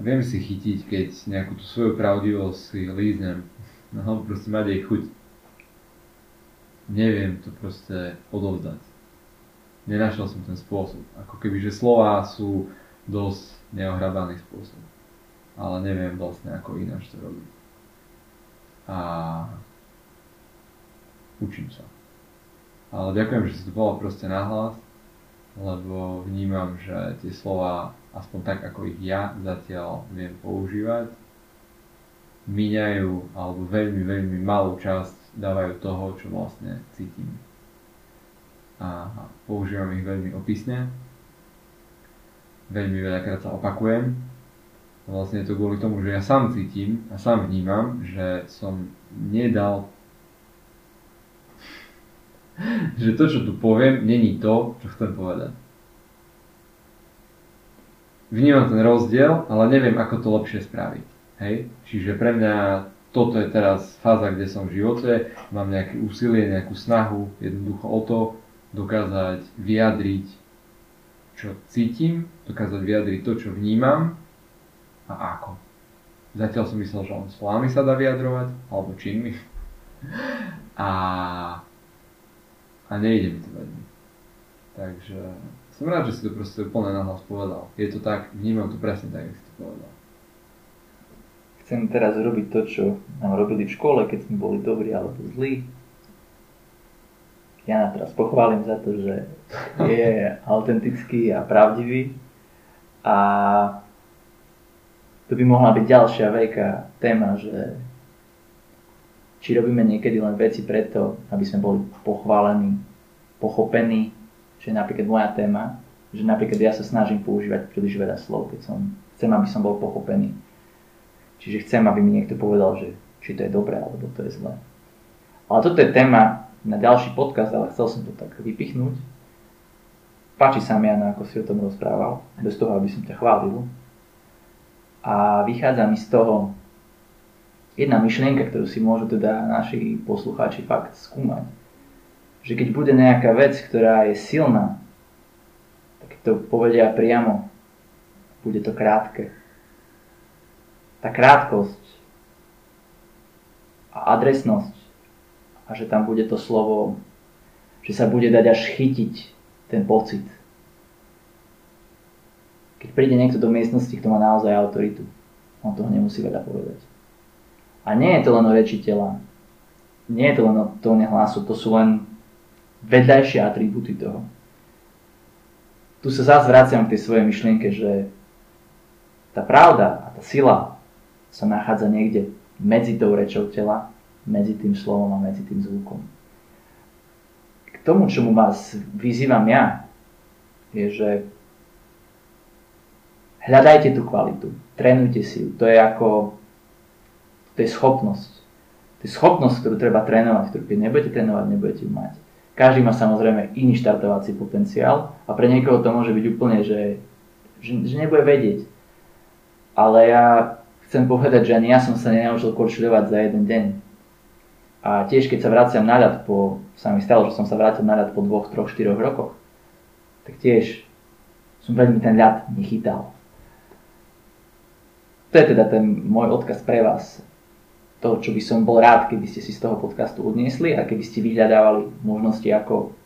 Viem si chytiť, keď nejakú tú svoju pravdivosť si líznem, no proste mať jej chuť neviem to proste odovzdať. Nenašiel som ten spôsob. Ako keby, že slova sú dosť neohrabaný spôsob. Ale neviem vlastne ako ináč to robiť. A učím sa. Ale ďakujem, že si to bola proste nahlas, lebo vnímam, že tie slova, aspoň tak ako ich ja zatiaľ viem používať, míňajú alebo veľmi, veľmi malú časť dávajú toho, čo vlastne cítim. A používam ich veľmi opisne. Veľmi veľakrát sa opakujem. Vlastne je to kvôli tomu, že ja sám cítim a sám vnímam, že som nedal *laughs* že to, čo tu poviem, není to, čo chcem povedať. Vnímam ten rozdiel, ale neviem, ako to lepšie spraviť. Hej? Čiže pre mňa toto je teraz fáza, kde som v živote, mám nejaké úsilie, nejakú snahu, jednoducho o to dokázať vyjadriť, čo cítim, dokázať vyjadriť to, čo vnímam a ako. Zatiaľ som myslel, že on slovami sa dá vyjadrovať, alebo činmi. A, a nejde mi to veľmi. Takže som rád, že si to proste úplne nahlas povedal. Je to tak, vnímam to presne tak, ako si to povedal chcem teraz robiť to, čo nám robili v škole, keď sme boli dobrí alebo zlí. Ja na teraz pochválim za to, že je autentický a pravdivý. A to by mohla byť ďalšia veľká téma, že či robíme niekedy len veci preto, aby sme boli pochválení, pochopení, čo je napríklad moja téma, že napríklad ja sa snažím používať príliš veľa slov, keď som, chcem, aby som bol pochopený Čiže chcem, aby mi niekto povedal, že či to je dobré, alebo to je zlé. Ale toto je téma na ďalší podcast, ale chcel som to tak vypichnúť. Páči sa mi, Jana, ako si o tom rozprával, bez toho, aby som ťa chválil. A vychádza mi z toho jedna myšlienka, ktorú si môžu teda naši poslucháči fakt skúmať. Že keď bude nejaká vec, ktorá je silná, tak to povedia priamo. Bude to krátke tá krátkosť a adresnosť a že tam bude to slovo, že sa bude dať až chytiť ten pocit. Keď príde niekto do miestnosti, kto má naozaj autoritu, on toho nemusí veľa povedať. A nie je to len o reči tela, nie je to len o tóne hlasu, to sú len vedľajšie atribúty toho. Tu sa zase vraciam k tej svojej myšlienke, že tá pravda a tá sila sa nachádza niekde medzi tou rečou tela, medzi tým slovom a medzi tým zvukom. K tomu, čomu vás vyzývam ja, je, že hľadajte tú kvalitu, trénujte si ju. To je ako, to je schopnosť. To je schopnosť, ktorú treba trénovať, ktorú keď nebudete trénovať, nebudete ju mať. Každý má samozrejme iný štartovací potenciál a pre niekoho to môže byť úplne, že, že, že nebude vedieť. Ale ja chcem povedať, že ani ja som sa nenaučil korčuľovať za jeden deň. A tiež keď sa vraciam na ľad po, sa mi stalo, že som sa vrátil na ľad po dvoch, troch, štyroch rokoch, tak tiež som veľmi ten ľad nechytal. To je teda ten môj odkaz pre vás to, čo by som bol rád, keby ste si z toho podcastu odniesli a keby ste vyhľadávali možnosti, ako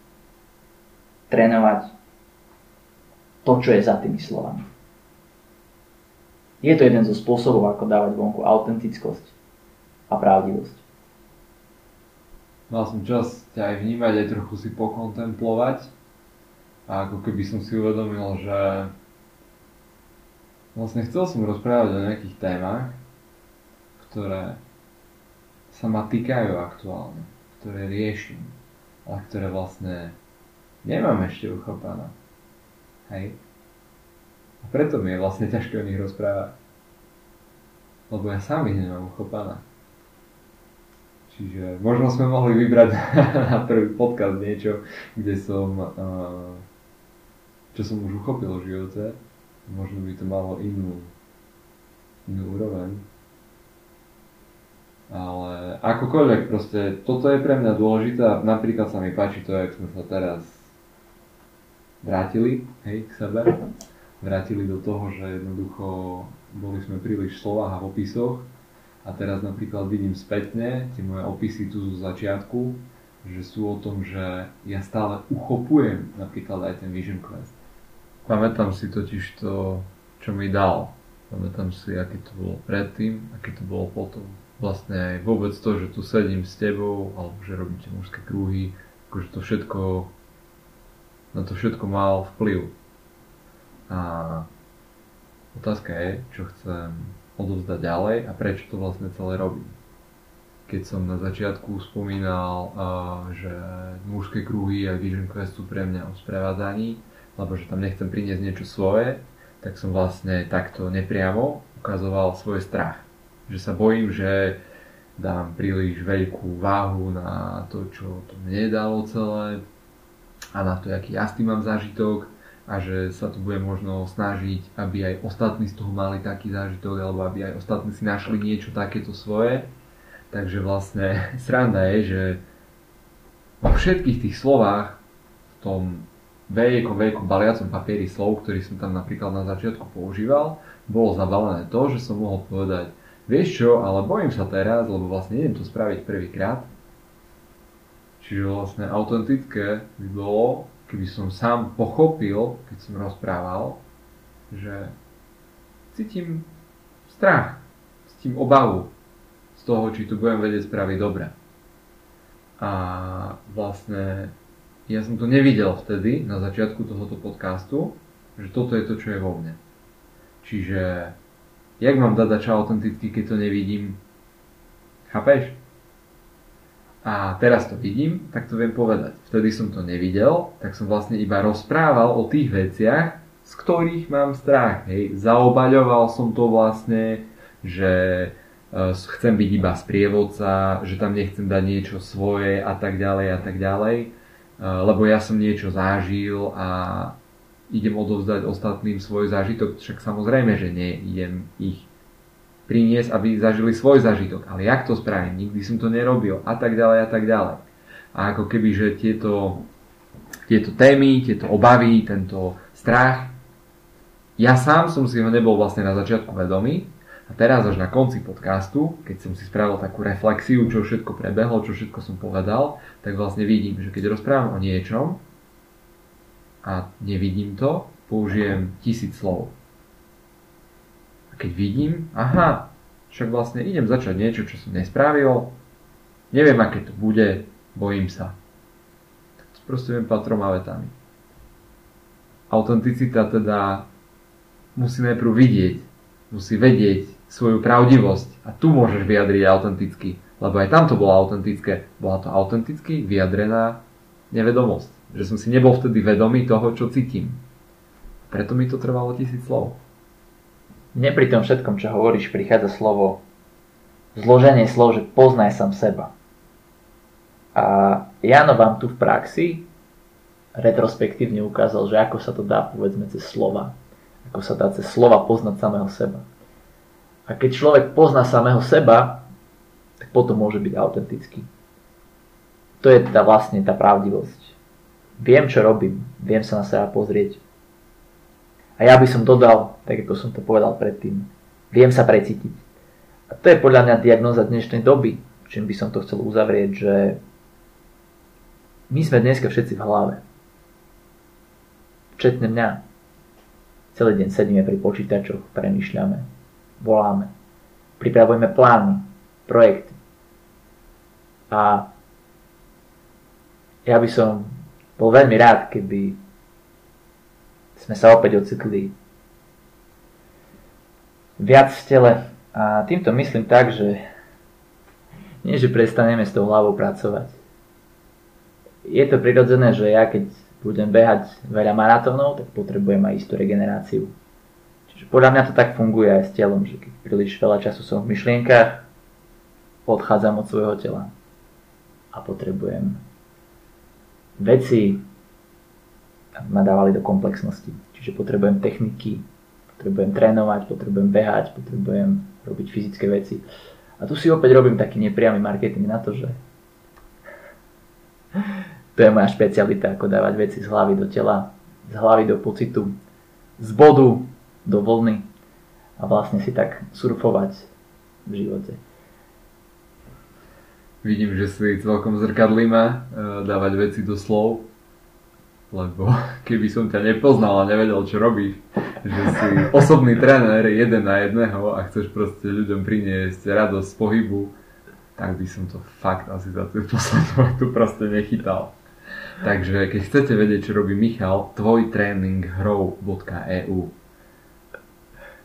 trénovať to, čo je za tými slovami. Je to jeden zo spôsobov, ako dávať vonku autentickosť a pravdivosť. Mal som čas ťa aj vnímať, aj trochu si pokontemplovať a ako keby som si uvedomil, že vlastne chcel som rozprávať o nejakých témach, ktoré sa ma týkajú aktuálne, ktoré riešim, ale ktoré vlastne nemám ešte uchopané. Hej? A preto mi je vlastne ťažké o nich rozprávať. Lebo ja sám ich nemám uchopané. Čiže možno sme mohli vybrať *laughs* na prvý podcast niečo, kde som, čo som už uchopil v živote. Možno by to malo inú, inú úroveň. Ale akokoľvek proste, toto je pre mňa dôležité a napríklad sa mi páči to, jak sme sa teraz vrátili, hej, k sebe. Vrátili do toho, že jednoducho boli sme príliš v slovách a v opisoch a teraz napríklad vidím spätne tie moje opisy tu zo začiatku, že sú o tom, že ja stále uchopujem napríklad aj ten Vision Quest. Pamätám si totiž to, čo mi dal. Pamätám si, aké to bolo predtým, aké to bolo potom vlastne aj vôbec to, že tu sedím s tebou, alebo že robíte mužské kruhy, akože to všetko, na to všetko mal vplyv. A otázka je, čo chcem odovzdať ďalej a prečo to vlastne celé robím. Keď som na začiatku spomínal, že mužské kruhy a Vision Quest sú pre mňa o sprevádzaní, lebo že tam nechcem priniesť niečo svoje, tak som vlastne takto nepriamo ukazoval svoj strach že sa bojím, že dám príliš veľkú váhu na to, čo to mne dalo celé a na to, aký ja s tým mám zážitok a že sa tu budem možno snažiť, aby aj ostatní z toho mali taký zážitok alebo aby aj ostatní si našli niečo takéto svoje. Takže vlastne *laughs* sranda je, že vo všetkých tých slovách v tom veľkom, veľkom baliacom papieri slov, ktorý som tam napríklad na začiatku používal, bolo zabalené to, že som mohol povedať Vieš čo, ale bojím sa teraz, lebo vlastne idem to spraviť prvýkrát. Čiže vlastne autentické by bolo, keby som sám pochopil, keď som rozprával, že cítim strach, cítim obavu z toho, či tu budem vedieť spraviť dobre. A vlastne ja som to nevidel vtedy, na začiatku tohoto podcastu, že toto je to, čo je vo mne. Čiže Jak mám dať čo autenticky, keď to nevidím? Chápeš? A teraz to vidím, tak to viem povedať. Vtedy som to nevidel, tak som vlastne iba rozprával o tých veciach, z ktorých mám strach. Hej. Zaobaľoval som to vlastne, že e, chcem byť iba sprievodca, že tam nechcem dať niečo svoje a tak ďalej a tak ďalej, e, lebo ja som niečo zažil a idem odovzdať ostatným svoj zážitok, však samozrejme, že nie idem ich priniesť, aby zažili svoj zážitok. Ale jak to spravím? Nikdy som to nerobil a tak ďalej a tak ďalej. A ako keby, že tieto, tieto témy, tieto obavy, tento strach, ja sám som si ho nebol vlastne na začiatku vedomý a teraz až na konci podcastu, keď som si spravil takú reflexiu, čo všetko prebehlo, čo všetko som povedal, tak vlastne vidím, že keď rozprávam o niečom, a nevidím to, použijem tisíc slov. A keď vidím, aha, však vlastne idem začať niečo, čo som nespravil, neviem, aké to bude, bojím sa. Tak to patroma vetami. Autenticita teda musí najprv vidieť, musí vedieť svoju pravdivosť. A tu môžeš vyjadriť autenticky. Lebo aj tam to bolo autentické. Bola to autenticky vyjadrená nevedomosť. Že som si nebol vtedy vedomý toho, čo cítim. Preto mi to trvalo tisíc slov. Mne pri tom všetkom, čo hovoríš, prichádza slovo, zloženie slov, že poznaj sám seba. A Jano vám tu v praxi retrospektívne ukázal, že ako sa to dá povedzme cez slova. Ako sa dá cez slova poznať samého seba. A keď človek pozná samého seba, tak potom môže byť autentický. To je tá vlastne tá pravdivosť. Viem, čo robím, viem sa na seba pozrieť. A ja by som dodal, tak ako som to povedal predtým, viem sa precítiť. A to je podľa mňa diagnoza dnešnej doby, čím by som to chcel uzavrieť, že my sme dneska všetci v hlave včetne mňa. Celý deň sedíme pri počítačoch, premyšľame, voláme, pripravujeme plány, projekty. A ja by som bol veľmi rád, keby sme sa opäť ocitli viac v tele. A týmto myslím tak, že nie, že prestaneme s tou hlavou pracovať. Je to prirodzené, že ja keď budem behať veľa maratónov, tak potrebujem aj istú regeneráciu. Čiže podľa mňa to tak funguje aj s telom, že keď príliš veľa času som v myšlienkach, odchádzam od svojho tela a potrebujem veci, ma dávali do komplexnosti. Čiže potrebujem techniky, potrebujem trénovať, potrebujem behať, potrebujem robiť fyzické veci. A tu si opäť robím taký nepriamy marketing na to, že *laughs* to je moja špecialita, ako dávať veci z hlavy do tela, z hlavy do pocitu, z bodu do vlny a vlastne si tak surfovať v živote. Vidím, že si celkom zrkadlíme e, dávať veci do slov, lebo *laughs* keby som ťa nepoznal a nevedel, čo robíš, že si osobný tréner jeden na jedného a chceš proste ľuďom priniesť radosť z pohybu, tak by som to fakt asi za tú poslednú *laughs* tu proste nechytal. Takže keď chcete vedieť, čo robí Michal, tvojtréninghrou.eu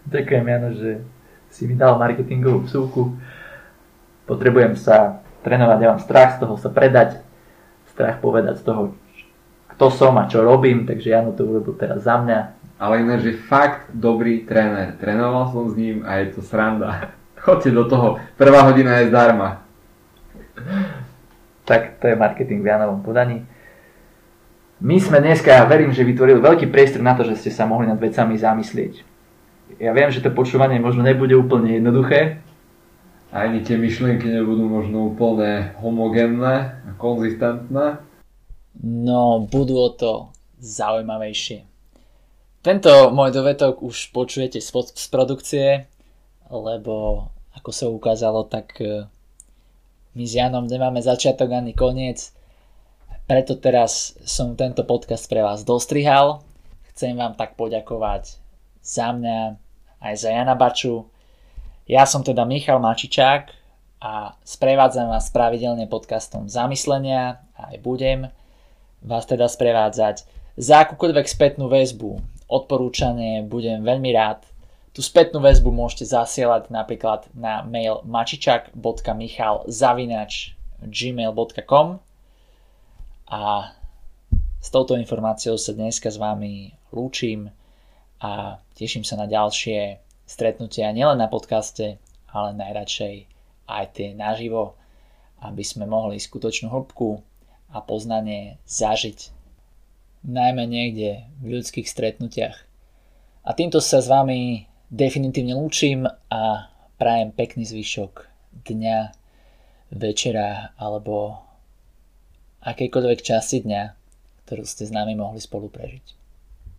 Ďakujem Jano, že si mi dal marketingovú vsúku. Potrebujem sa trénovať, ja mám strach z toho sa predať, strach povedať z toho, kto som a čo robím, takže Jano to urobil teraz za mňa. Ale ináč je fakt dobrý tréner. Trénoval som s ním a je to sranda. *laughs* Chodte do toho, prvá hodina je zdarma. Tak to je marketing v Janovom podaní. My sme dneska, ja verím, že vytvorili veľký priestor na to, že ste sa mohli nad vecami zamyslieť. Ja viem, že to počúvanie možno nebude úplne jednoduché. Ani tie myšlienky nebudú možno úplne homogénne a konzistentné. No, budú o to zaujímavejšie. Tento môj dovetok už počujete z produkcie, lebo ako sa ukázalo, tak eh, my s Janom nemáme začiatok ani koniec preto teraz som tento podcast pre vás dostrihal. Chcem vám tak poďakovať za mňa aj za Jana Baču. Ja som teda Michal Mačičák a sprevádzam vás pravidelne podcastom Zamyslenia a aj budem vás teda sprevádzať. Za akúkoľvek spätnú väzbu, odporúčanie budem veľmi rád. Tu spätnú väzbu môžete zasielať napríklad na mail mačičak.michal zavinač gmail.com a s touto informáciou sa dneska s vami lúčim a teším sa na ďalšie stretnutia nielen na podcaste, ale najradšej aj tie naživo, aby sme mohli skutočnú hĺbku a poznanie zažiť najmä niekde v ľudských stretnutiach. A týmto sa s vami definitívne lúčim a prajem pekný zvyšok dňa, večera alebo akejkoľvek časti dňa, ktorú ste s nami mohli spolu prežiť.